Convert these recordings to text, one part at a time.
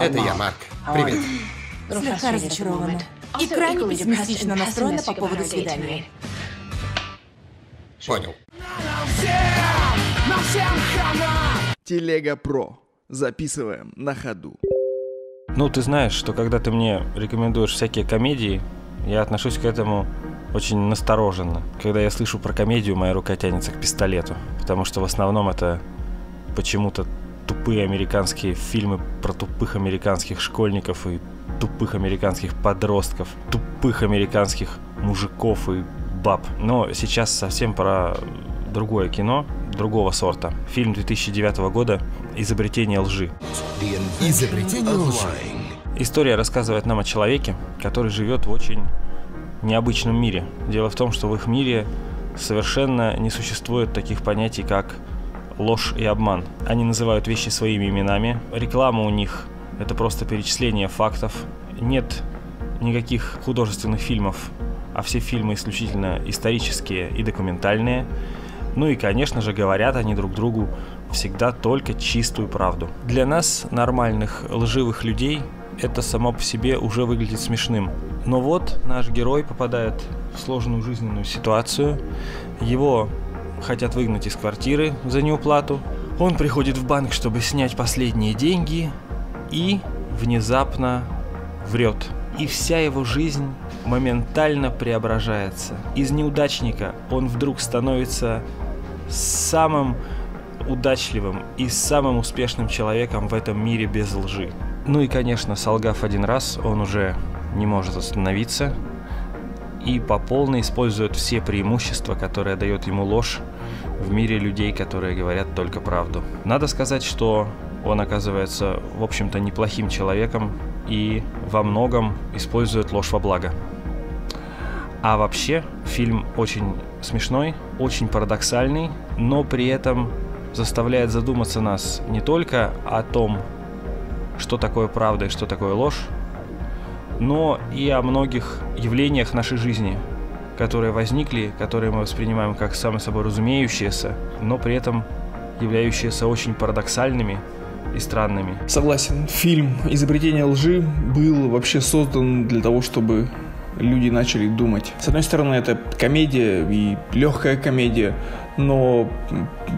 Это я, Марк. Привет. Слегка разочарована. И крайне пессимистично настроена по поводу свидания. Понял. Телега Про. Записываем на ходу. Ну, ты знаешь, что когда ты мне рекомендуешь всякие комедии, я отношусь к этому очень настороженно. Когда я слышу про комедию, моя рука тянется к пистолету. Потому что в основном это почему-то тупые американские фильмы про тупых американских школьников и тупых американских подростков, тупых американских мужиков и баб. Но сейчас совсем про другое кино, другого сорта. Фильм 2009 года «Изобретение лжи». Изобретение лжи. История рассказывает нам о человеке, который живет в очень необычном мире. Дело в том, что в их мире совершенно не существует таких понятий, как ложь и обман. Они называют вещи своими именами. Реклама у них – это просто перечисление фактов. Нет никаких художественных фильмов, а все фильмы исключительно исторические и документальные. Ну и, конечно же, говорят они друг другу всегда только чистую правду. Для нас, нормальных, лживых людей, это само по себе уже выглядит смешным. Но вот наш герой попадает в сложную жизненную ситуацию. Его хотят выгнать из квартиры за неуплату. Он приходит в банк, чтобы снять последние деньги и внезапно врет. И вся его жизнь моментально преображается. Из неудачника он вдруг становится самым удачливым и самым успешным человеком в этом мире без лжи. Ну и, конечно, солгав один раз, он уже не может остановиться и по полной использует все преимущества, которые дает ему ложь в мире людей, которые говорят только правду. Надо сказать, что он оказывается, в общем-то, неплохим человеком и во многом использует ложь во благо. А вообще, фильм очень смешной, очень парадоксальный, но при этом заставляет задуматься нас не только о том, что такое правда и что такое ложь, но и о многих явлениях нашей жизни, которые возникли, которые мы воспринимаем как само собой разумеющиеся, но при этом являющиеся очень парадоксальными и странными. Согласен. Фильм «Изобретение лжи» был вообще создан для того, чтобы люди начали думать. С одной стороны, это комедия и легкая комедия, но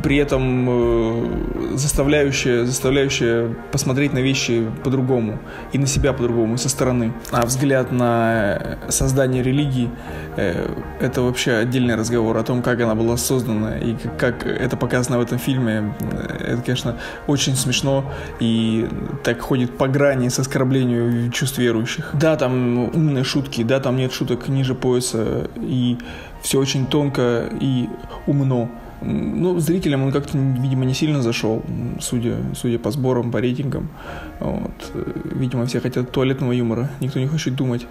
при этом э, заставляющая, заставляющая посмотреть на вещи по-другому и на себя по-другому со стороны. А взгляд на создание религии э, это вообще отдельный разговор о том, как она была создана и как это показано в этом фильме. Это, конечно, очень смешно и так ходит по грани с оскорблением чувств верующих. Да, там умные шутки, да, там нет шуток ниже пояса и все очень тонко и умно. Ну, зрителям он как-то, видимо, не сильно зашел, судя, судя по сборам, по рейтингам. Вот. Видимо, все хотят туалетного юмора, никто не хочет думать.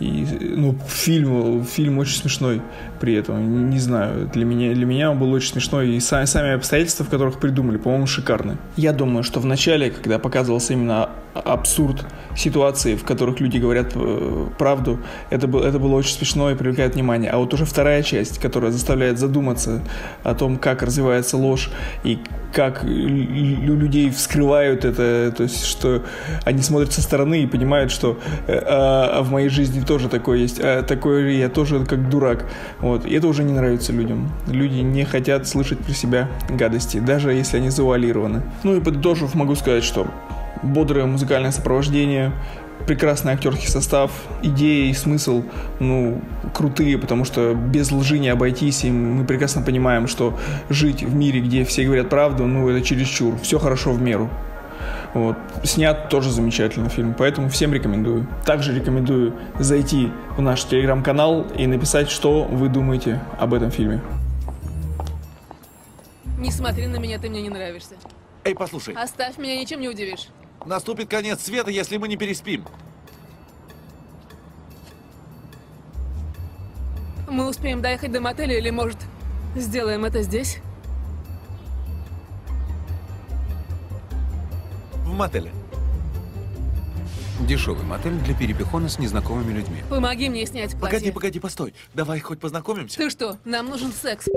И, ну, фильм, фильм очень смешной при этом. Не знаю, для меня, для меня он был очень смешной. И сами, сами обстоятельства, в которых придумали, по-моему, шикарны. Я думаю, что в начале, когда показывался именно абсурд ситуации, в которых люди говорят э, правду, это, было, это было очень смешно и привлекает внимание. А вот уже вторая часть, которая заставляет задуматься о том, как развивается ложь и как людей вскрывают это, то есть, что они смотрят со стороны и понимают, что э, а, а в моей жизни тоже такое есть, а такое я тоже как дурак. Вот. И это уже не нравится людям. Люди не хотят слышать про себя гадости, даже если они завуалированы. Ну и подытожив, могу сказать, что бодрое музыкальное сопровождение, прекрасный актерский состав, идея и смысл, ну, крутые, потому что без лжи не обойтись, и мы прекрасно понимаем, что жить в мире, где все говорят правду, ну, это чересчур, все хорошо в меру. Вот. Снят тоже замечательный фильм, поэтому всем рекомендую. Также рекомендую зайти в наш телеграм-канал и написать, что вы думаете об этом фильме. Не смотри на меня, ты мне не нравишься. Эй, послушай. Оставь меня, ничем не удивишь. Наступит конец света, если мы не переспим. Мы успеем доехать до мотеля или, может, сделаем это здесь? В мотеле. Дешевый мотель для перепихона с незнакомыми людьми. Помоги мне снять платье. Погоди, погоди, постой. Давай хоть познакомимся. Ты что, нам нужен секс?